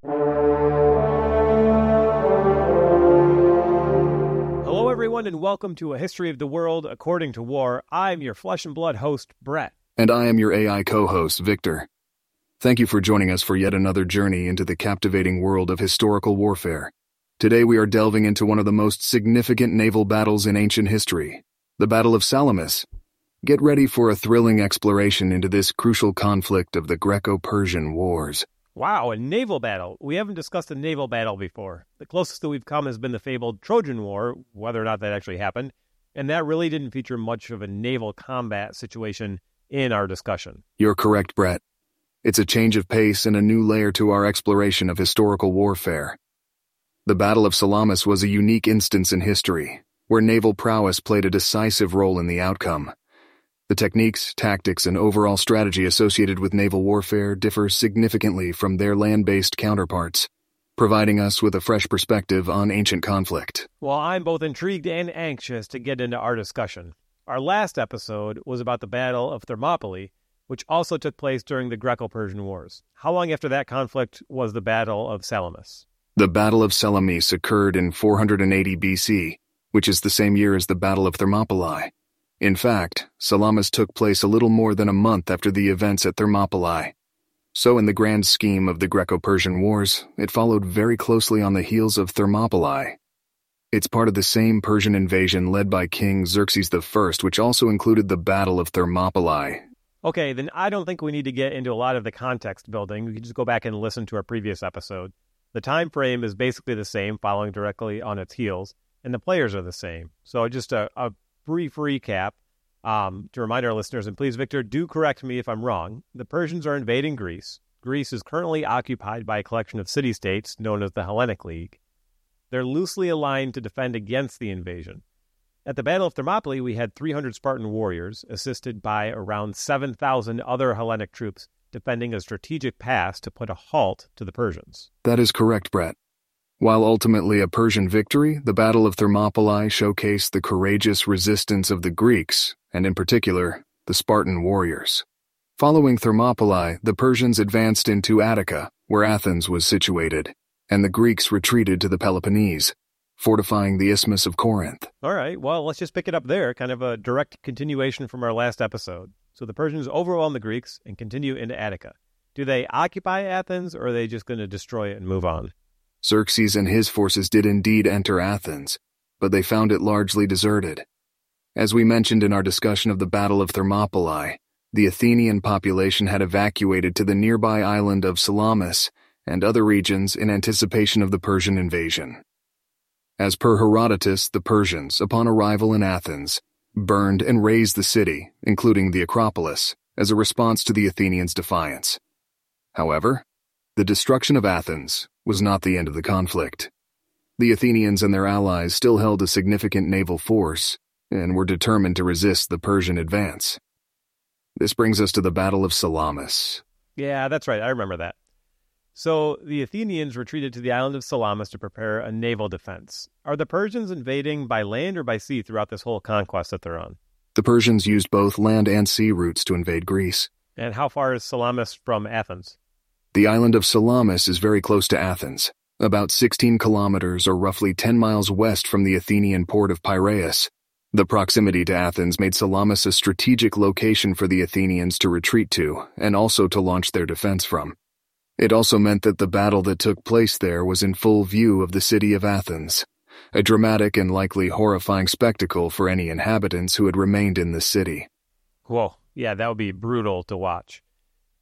Hello, everyone, and welcome to A History of the World According to War. I'm your flesh and blood host, Brett. And I am your AI co host, Victor. Thank you for joining us for yet another journey into the captivating world of historical warfare. Today we are delving into one of the most significant naval battles in ancient history, the Battle of Salamis. Get ready for a thrilling exploration into this crucial conflict of the Greco Persian Wars. Wow, a naval battle. We haven't discussed a naval battle before. The closest that we've come has been the fabled Trojan War, whether or not that actually happened, and that really didn't feature much of a naval combat situation in our discussion. You're correct, Brett. It's a change of pace and a new layer to our exploration of historical warfare. The Battle of Salamis was a unique instance in history, where naval prowess played a decisive role in the outcome. The techniques, tactics, and overall strategy associated with naval warfare differ significantly from their land based counterparts, providing us with a fresh perspective on ancient conflict. Well, I'm both intrigued and anxious to get into our discussion. Our last episode was about the Battle of Thermopylae, which also took place during the Greco Persian Wars. How long after that conflict was the Battle of Salamis? The Battle of Salamis occurred in 480 BC, which is the same year as the Battle of Thermopylae. In fact, Salamis took place a little more than a month after the events at Thermopylae. So, in the grand scheme of the Greco Persian Wars, it followed very closely on the heels of Thermopylae. It's part of the same Persian invasion led by King Xerxes I, which also included the Battle of Thermopylae. Okay, then I don't think we need to get into a lot of the context building. We can just go back and listen to our previous episode. The time frame is basically the same, following directly on its heels, and the players are the same. So, just a, a brief recap um, to remind our listeners, and please, Victor, do correct me if I'm wrong. The Persians are invading Greece. Greece is currently occupied by a collection of city states known as the Hellenic League. They're loosely aligned to defend against the invasion. At the Battle of Thermopylae, we had 300 Spartan warriors, assisted by around 7,000 other Hellenic troops, defending a strategic pass to put a halt to the Persians. That is correct, Brett. While ultimately a Persian victory, the Battle of Thermopylae showcased the courageous resistance of the Greeks, and in particular, the Spartan warriors. Following Thermopylae, the Persians advanced into Attica, where Athens was situated, and the Greeks retreated to the Peloponnese, fortifying the Isthmus of Corinth. All right, well, let's just pick it up there, kind of a direct continuation from our last episode. So the Persians overwhelm the Greeks and continue into Attica. Do they occupy Athens, or are they just going to destroy it and move on? Xerxes and his forces did indeed enter Athens, but they found it largely deserted. As we mentioned in our discussion of the Battle of Thermopylae, the Athenian population had evacuated to the nearby island of Salamis and other regions in anticipation of the Persian invasion. As per Herodotus, the Persians, upon arrival in Athens, burned and razed the city, including the Acropolis, as a response to the Athenians' defiance. However, the destruction of Athens was not the end of the conflict. The Athenians and their allies still held a significant naval force and were determined to resist the Persian advance. This brings us to the Battle of Salamis. Yeah, that's right. I remember that. So the Athenians retreated to the island of Salamis to prepare a naval defense. Are the Persians invading by land or by sea throughout this whole conquest that they're on? The Persians used both land and sea routes to invade Greece. And how far is Salamis from Athens? The island of Salamis is very close to Athens, about 16 kilometers or roughly 10 miles west from the Athenian port of Piraeus. The proximity to Athens made Salamis a strategic location for the Athenians to retreat to and also to launch their defense from. It also meant that the battle that took place there was in full view of the city of Athens, a dramatic and likely horrifying spectacle for any inhabitants who had remained in the city. Whoa, yeah, that would be brutal to watch.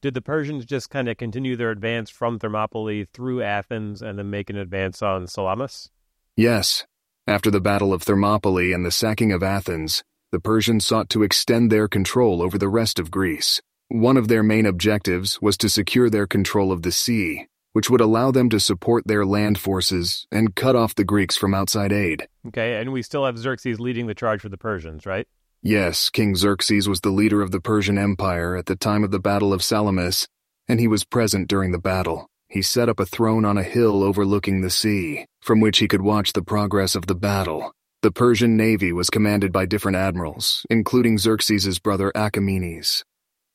Did the Persians just kind of continue their advance from Thermopylae through Athens and then make an advance on Salamis? Yes. After the Battle of Thermopylae and the sacking of Athens, the Persians sought to extend their control over the rest of Greece. One of their main objectives was to secure their control of the sea, which would allow them to support their land forces and cut off the Greeks from outside aid. Okay, and we still have Xerxes leading the charge for the Persians, right? Yes, King Xerxes was the leader of the Persian Empire at the time of the Battle of Salamis, and he was present during the battle. He set up a throne on a hill overlooking the sea, from which he could watch the progress of the battle. The Persian navy was commanded by different admirals, including Xerxes' brother Achaemenes.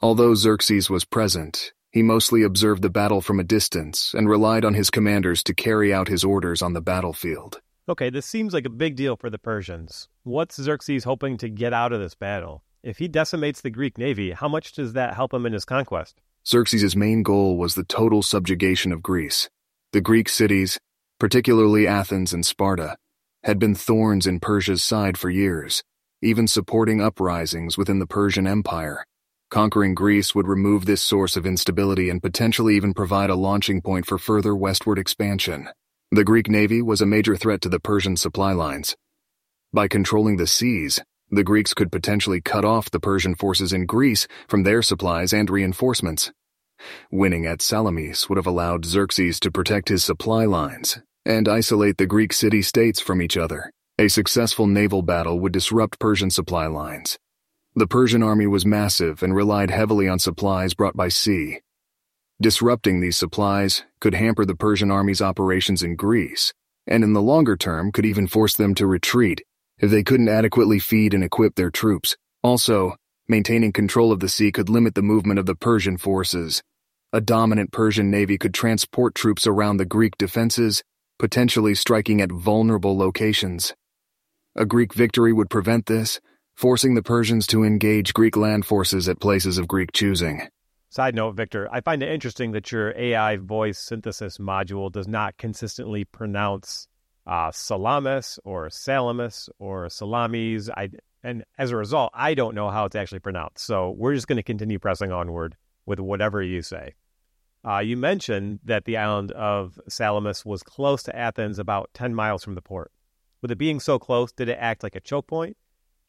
Although Xerxes was present, He mostly observed the battle from a distance and relied on his commanders to carry out his orders on the battlefield. Okay, this seems like a big deal for the Persians. What's Xerxes hoping to get out of this battle? If he decimates the Greek navy, how much does that help him in his conquest? Xerxes' main goal was the total subjugation of Greece. The Greek cities, particularly Athens and Sparta, had been thorns in Persia's side for years, even supporting uprisings within the Persian Empire. Conquering Greece would remove this source of instability and potentially even provide a launching point for further westward expansion. The Greek navy was a major threat to the Persian supply lines. By controlling the seas, the Greeks could potentially cut off the Persian forces in Greece from their supplies and reinforcements. Winning at Salamis would have allowed Xerxes to protect his supply lines and isolate the Greek city states from each other. A successful naval battle would disrupt Persian supply lines. The Persian army was massive and relied heavily on supplies brought by sea. Disrupting these supplies could hamper the Persian army's operations in Greece, and in the longer term could even force them to retreat if they couldn't adequately feed and equip their troops. Also, maintaining control of the sea could limit the movement of the Persian forces. A dominant Persian navy could transport troops around the Greek defenses, potentially striking at vulnerable locations. A Greek victory would prevent this, forcing the Persians to engage Greek land forces at places of Greek choosing. Side note, Victor, I find it interesting that your AI voice synthesis module does not consistently pronounce uh, Salamis or Salamis or Salamis. I, and as a result, I don't know how it's actually pronounced. So we're just going to continue pressing onward with whatever you say. Uh, you mentioned that the island of Salamis was close to Athens, about 10 miles from the port. With it being so close, did it act like a choke point?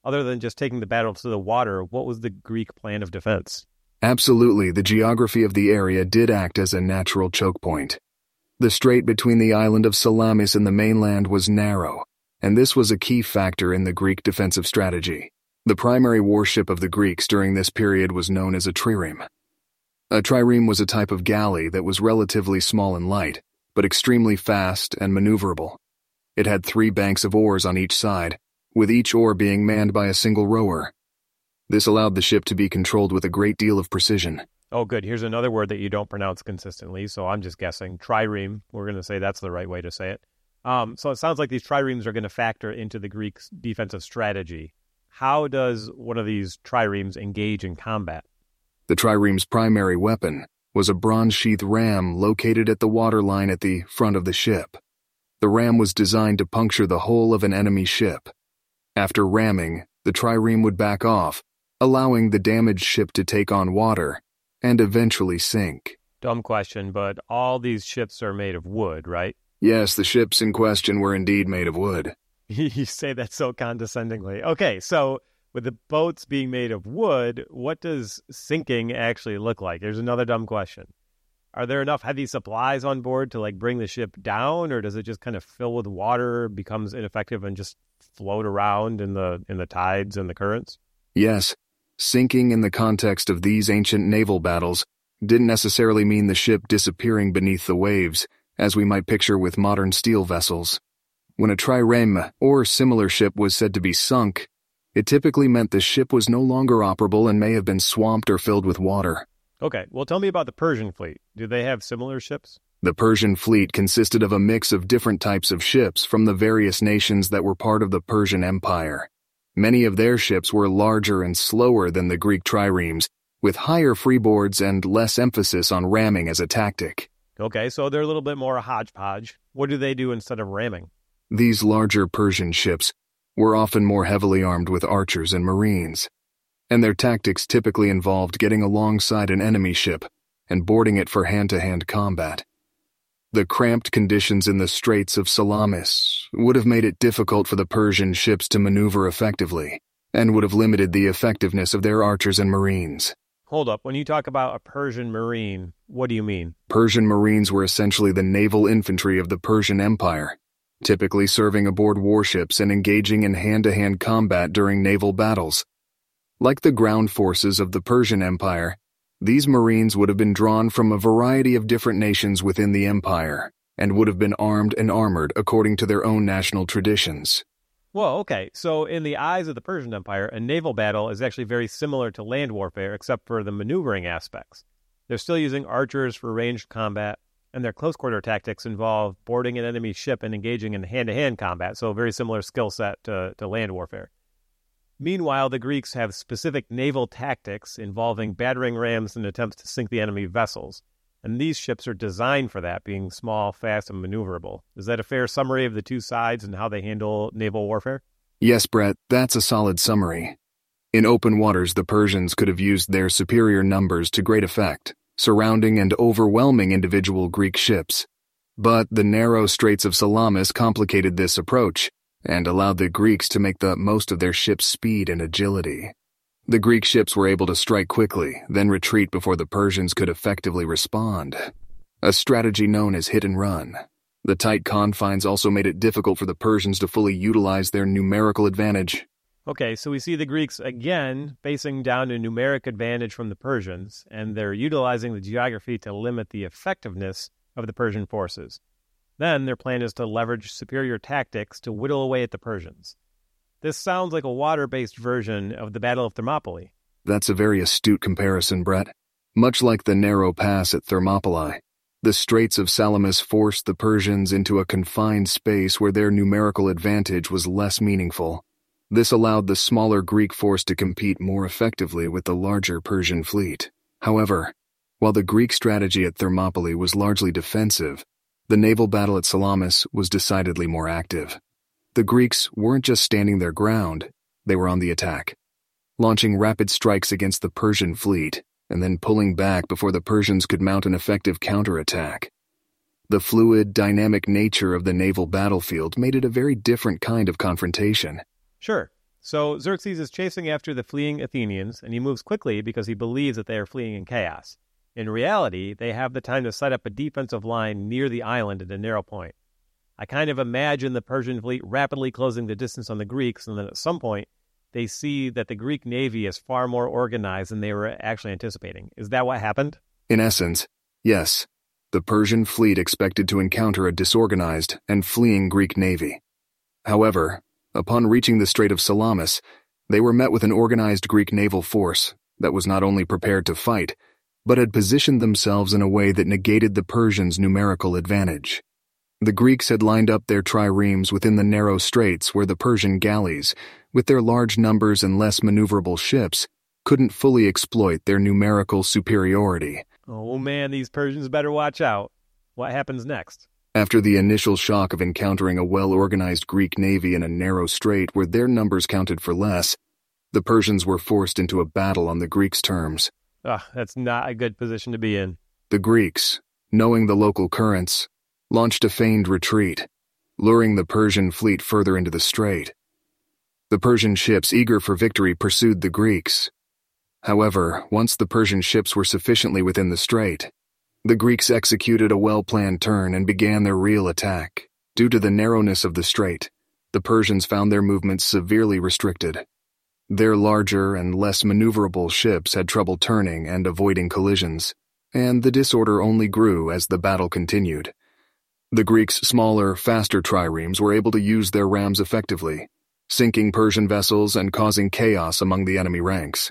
Other than just taking the battle to the water, what was the Greek plan of defense? Absolutely, the geography of the area did act as a natural choke point. The strait between the island of Salamis and the mainland was narrow, and this was a key factor in the Greek defensive strategy. The primary warship of the Greeks during this period was known as a trireme. A trireme was a type of galley that was relatively small and light, but extremely fast and maneuverable. It had three banks of oars on each side, with each oar being manned by a single rower. This allowed the ship to be controlled with a great deal of precision. Oh, good. Here's another word that you don't pronounce consistently, so I'm just guessing. Trireme. We're going to say that's the right way to say it. Um, so it sounds like these triremes are going to factor into the Greek defensive strategy. How does one of these triremes engage in combat? The trireme's primary weapon was a bronze sheath ram located at the waterline at the front of the ship. The ram was designed to puncture the hull of an enemy ship. After ramming, the trireme would back off, allowing the damaged ship to take on water and eventually sink. Dumb question, but all these ships are made of wood, right? Yes, the ships in question were indeed made of wood. you say that so condescendingly. Okay, so with the boats being made of wood, what does sinking actually look like? There's another dumb question. Are there enough heavy supplies on board to like bring the ship down, or does it just kind of fill with water, becomes ineffective, and just float around in the in the tides and the currents? Yes, sinking in the context of these ancient naval battles didn't necessarily mean the ship disappearing beneath the waves, as we might picture with modern steel vessels. When a trireme or similar ship was said to be sunk, it typically meant the ship was no longer operable and may have been swamped or filled with water. Okay, well, tell me about the Persian fleet. Do they have similar ships? The Persian fleet consisted of a mix of different types of ships from the various nations that were part of the Persian Empire. Many of their ships were larger and slower than the Greek triremes, with higher freeboards and less emphasis on ramming as a tactic. Okay, so they're a little bit more a hodgepodge. What do they do instead of ramming? These larger Persian ships were often more heavily armed with archers and marines and their tactics typically involved getting alongside an enemy ship and boarding it for hand to hand combat. The cramped conditions in the Straits of Salamis would have made it difficult for the Persian ships to maneuver effectively, and would have limited the effectiveness of their archers and marines. Hold up, when you talk about a Persian marine, what do you mean? Persian marines were essentially the naval infantry of the Persian Empire, typically serving aboard warships and engaging in hand to hand combat during naval battles. Like the ground forces of the Persian Empire, these Marines would have been drawn from a variety of different nations within the empire and would have been armed and armored according to their own national traditions. Well, okay. So, in the eyes of the Persian Empire, a naval battle is actually very similar to land warfare, except for the maneuvering aspects. They're still using archers for ranged combat, and their close quarter tactics involve boarding an enemy ship and engaging in hand to hand combat, so very similar skill set to, to land warfare. Meanwhile, the Greeks have specific naval tactics involving battering rams and attempts to sink the enemy vessels. And these ships are designed for that, being small, fast, and maneuverable. Is that a fair summary of the two sides and how they handle naval warfare? Yes, Brett, that's a solid summary. In open waters, the Persians could have used their superior numbers to great effect, surrounding and overwhelming individual Greek ships. But the narrow Straits of Salamis complicated this approach and allowed the Greeks to make the most of their ships' speed and agility. The Greek ships were able to strike quickly, then retreat before the Persians could effectively respond. A strategy known as hit and run. The tight confines also made it difficult for the Persians to fully utilize their numerical advantage. Okay, so we see the Greeks again facing down a numeric advantage from the Persians, and they're utilizing the geography to limit the effectiveness of the Persian forces. Then their plan is to leverage superior tactics to whittle away at the Persians. This sounds like a water based version of the Battle of Thermopylae. That's a very astute comparison, Brett. Much like the narrow pass at Thermopylae, the Straits of Salamis forced the Persians into a confined space where their numerical advantage was less meaningful. This allowed the smaller Greek force to compete more effectively with the larger Persian fleet. However, while the Greek strategy at Thermopylae was largely defensive, the naval battle at Salamis was decidedly more active. The Greeks weren't just standing their ground, they were on the attack, launching rapid strikes against the Persian fleet and then pulling back before the Persians could mount an effective counterattack. The fluid, dynamic nature of the naval battlefield made it a very different kind of confrontation. Sure. So Xerxes is chasing after the fleeing Athenians, and he moves quickly because he believes that they are fleeing in chaos. In reality, they have the time to set up a defensive line near the island at a narrow point. I kind of imagine the Persian fleet rapidly closing the distance on the Greeks, and then at some point, they see that the Greek navy is far more organized than they were actually anticipating. Is that what happened? In essence, yes. The Persian fleet expected to encounter a disorganized and fleeing Greek navy. However, upon reaching the Strait of Salamis, they were met with an organized Greek naval force that was not only prepared to fight, but had positioned themselves in a way that negated the Persians' numerical advantage. The Greeks had lined up their triremes within the narrow straits where the Persian galleys, with their large numbers and less maneuverable ships, couldn't fully exploit their numerical superiority. Oh man, these Persians better watch out. What happens next? After the initial shock of encountering a well organized Greek navy in a narrow strait where their numbers counted for less, the Persians were forced into a battle on the Greeks' terms. Ah, that's not a good position to be in. The Greeks, knowing the local currents, launched a feigned retreat, luring the Persian fleet further into the strait. The Persian ships, eager for victory, pursued the Greeks. However, once the Persian ships were sufficiently within the strait, the Greeks executed a well planned turn and began their real attack. Due to the narrowness of the strait, the Persians found their movements severely restricted. Their larger and less maneuverable ships had trouble turning and avoiding collisions, and the disorder only grew as the battle continued. The Greeks' smaller, faster triremes were able to use their rams effectively, sinking Persian vessels and causing chaos among the enemy ranks.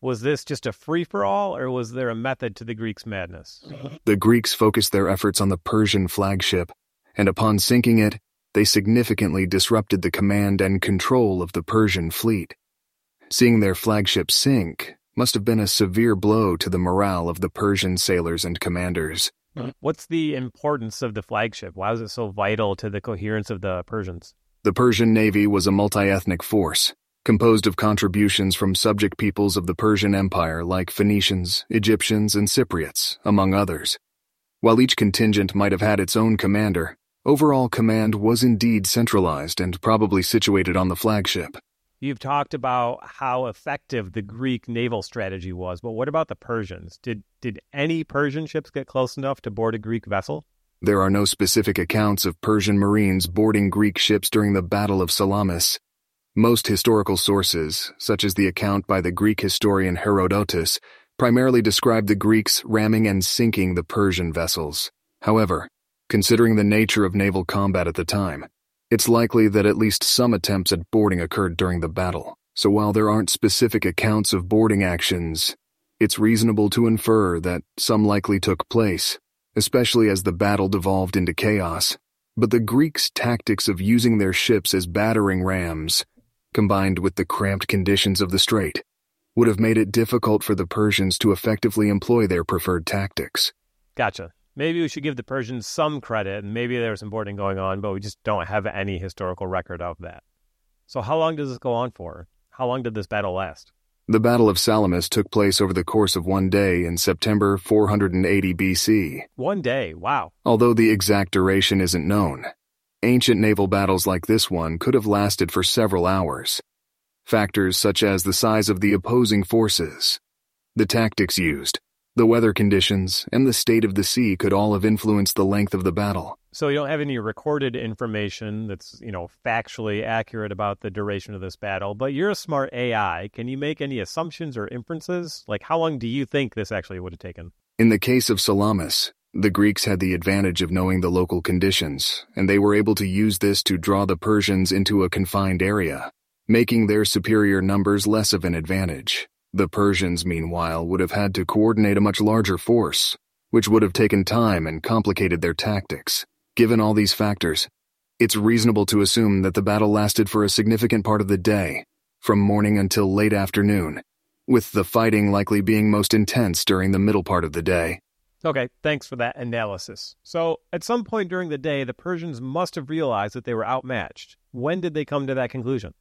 Was this just a free for all, or was there a method to the Greeks' madness? The Greeks focused their efforts on the Persian flagship, and upon sinking it, they significantly disrupted the command and control of the Persian fleet. Seeing their flagship sink must have been a severe blow to the morale of the Persian sailors and commanders. Hmm. What's the importance of the flagship? Why was it so vital to the coherence of the Persians? The Persian Navy was a multi ethnic force, composed of contributions from subject peoples of the Persian Empire like Phoenicians, Egyptians, and Cypriots, among others. While each contingent might have had its own commander, overall command was indeed centralized and probably situated on the flagship. You've talked about how effective the Greek naval strategy was, but what about the Persians? Did did any Persian ships get close enough to board a Greek vessel? There are no specific accounts of Persian marines boarding Greek ships during the Battle of Salamis. Most historical sources, such as the account by the Greek historian Herodotus, primarily describe the Greeks ramming and sinking the Persian vessels. However, considering the nature of naval combat at the time, it's likely that at least some attempts at boarding occurred during the battle, so while there aren't specific accounts of boarding actions, it's reasonable to infer that some likely took place, especially as the battle devolved into chaos. But the Greeks' tactics of using their ships as battering rams, combined with the cramped conditions of the strait, would have made it difficult for the Persians to effectively employ their preferred tactics. Gotcha. Maybe we should give the Persians some credit, and maybe there was some boarding going on, but we just don't have any historical record of that. So, how long does this go on for? How long did this battle last? The Battle of Salamis took place over the course of one day in September 480 BC. One day, wow. Although the exact duration isn't known, ancient naval battles like this one could have lasted for several hours. Factors such as the size of the opposing forces, the tactics used, the weather conditions, and the state of the sea could all have influenced the length of the battle. So you don't have any recorded information that's, you know, factually accurate about the duration of this battle, but you're a smart AI. Can you make any assumptions or inferences? Like how long do you think this actually would have taken? In the case of Salamis, the Greeks had the advantage of knowing the local conditions, and they were able to use this to draw the Persians into a confined area, making their superior numbers less of an advantage. The Persians, meanwhile, would have had to coordinate a much larger force, which would have taken time and complicated their tactics. Given all these factors, it's reasonable to assume that the battle lasted for a significant part of the day, from morning until late afternoon, with the fighting likely being most intense during the middle part of the day. Okay, thanks for that analysis. So, at some point during the day, the Persians must have realized that they were outmatched. When did they come to that conclusion?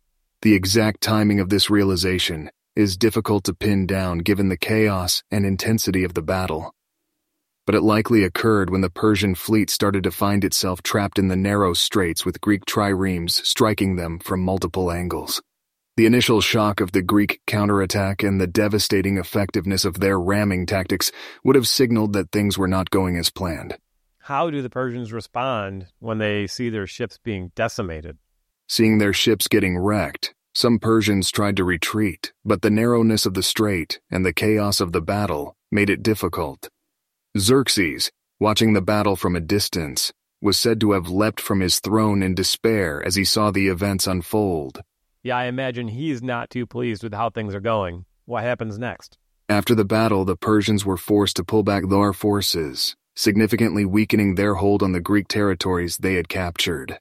The exact timing of this realization is difficult to pin down given the chaos and intensity of the battle. But it likely occurred when the Persian fleet started to find itself trapped in the narrow straits with Greek triremes striking them from multiple angles. The initial shock of the Greek counterattack and the devastating effectiveness of their ramming tactics would have signaled that things were not going as planned. How do the Persians respond when they see their ships being decimated? Seeing their ships getting wrecked, some Persians tried to retreat, but the narrowness of the strait and the chaos of the battle made it difficult. Xerxes, watching the battle from a distance, was said to have leapt from his throne in despair as he saw the events unfold. Yeah, I imagine he's not too pleased with how things are going. What happens next? After the battle, the Persians were forced to pull back their forces, significantly weakening their hold on the Greek territories they had captured.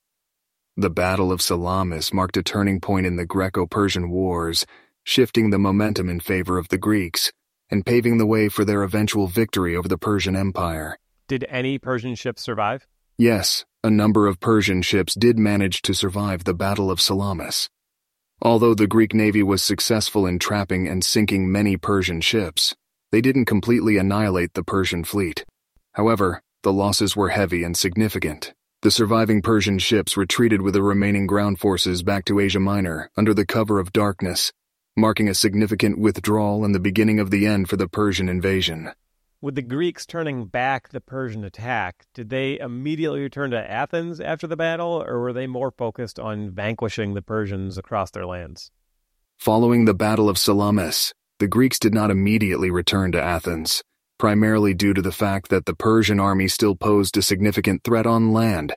The Battle of Salamis marked a turning point in the Greco Persian Wars, shifting the momentum in favor of the Greeks and paving the way for their eventual victory over the Persian Empire. Did any Persian ships survive? Yes, a number of Persian ships did manage to survive the Battle of Salamis. Although the Greek navy was successful in trapping and sinking many Persian ships, they didn't completely annihilate the Persian fleet. However, the losses were heavy and significant. The surviving Persian ships retreated with the remaining ground forces back to Asia Minor under the cover of darkness, marking a significant withdrawal and the beginning of the end for the Persian invasion. With the Greeks turning back the Persian attack, did they immediately return to Athens after the battle, or were they more focused on vanquishing the Persians across their lands? Following the Battle of Salamis, the Greeks did not immediately return to Athens primarily due to the fact that the Persian army still posed a significant threat on land.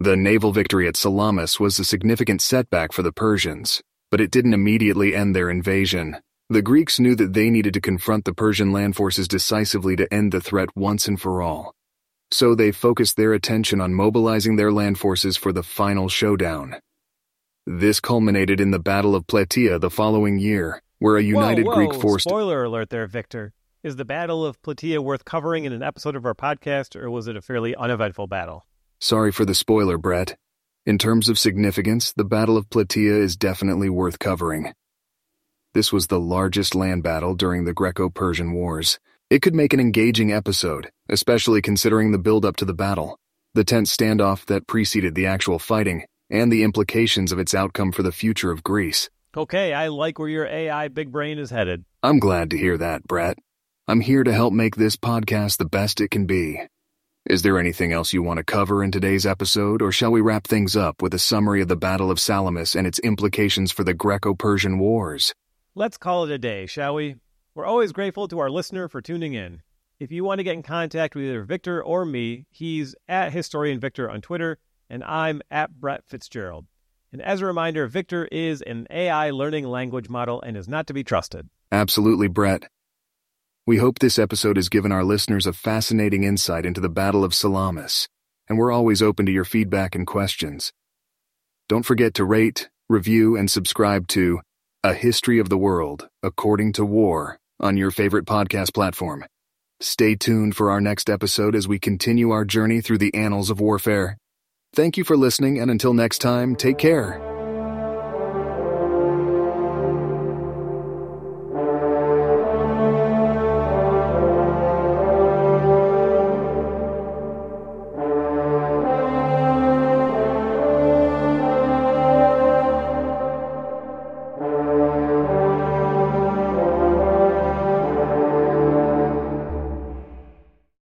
The naval victory at Salamis was a significant setback for the Persians, but it didn't immediately end their invasion. The Greeks knew that they needed to confront the Persian land forces decisively to end the threat once and for all. So they focused their attention on mobilizing their land forces for the final showdown. This culminated in the Battle of Plataea the following year, where a united whoa, whoa. Greek force. Spoiler alert there, Victor. Is the Battle of Plataea worth covering in an episode of our podcast, or was it a fairly uneventful battle? Sorry for the spoiler, Brett. In terms of significance, the Battle of Plataea is definitely worth covering. This was the largest land battle during the Greco Persian Wars. It could make an engaging episode, especially considering the build up to the battle, the tense standoff that preceded the actual fighting, and the implications of its outcome for the future of Greece. Okay, I like where your AI big brain is headed. I'm glad to hear that, Brett. I'm here to help make this podcast the best it can be. Is there anything else you want to cover in today's episode, or shall we wrap things up with a summary of the Battle of Salamis and its implications for the Greco Persian Wars? Let's call it a day, shall we? We're always grateful to our listener for tuning in. If you want to get in contact with either Victor or me, he's at Historian Victor on Twitter, and I'm at Brett Fitzgerald. And as a reminder, Victor is an AI learning language model and is not to be trusted. Absolutely, Brett. We hope this episode has given our listeners a fascinating insight into the Battle of Salamis, and we're always open to your feedback and questions. Don't forget to rate, review, and subscribe to A History of the World According to War on your favorite podcast platform. Stay tuned for our next episode as we continue our journey through the annals of warfare. Thank you for listening, and until next time, take care.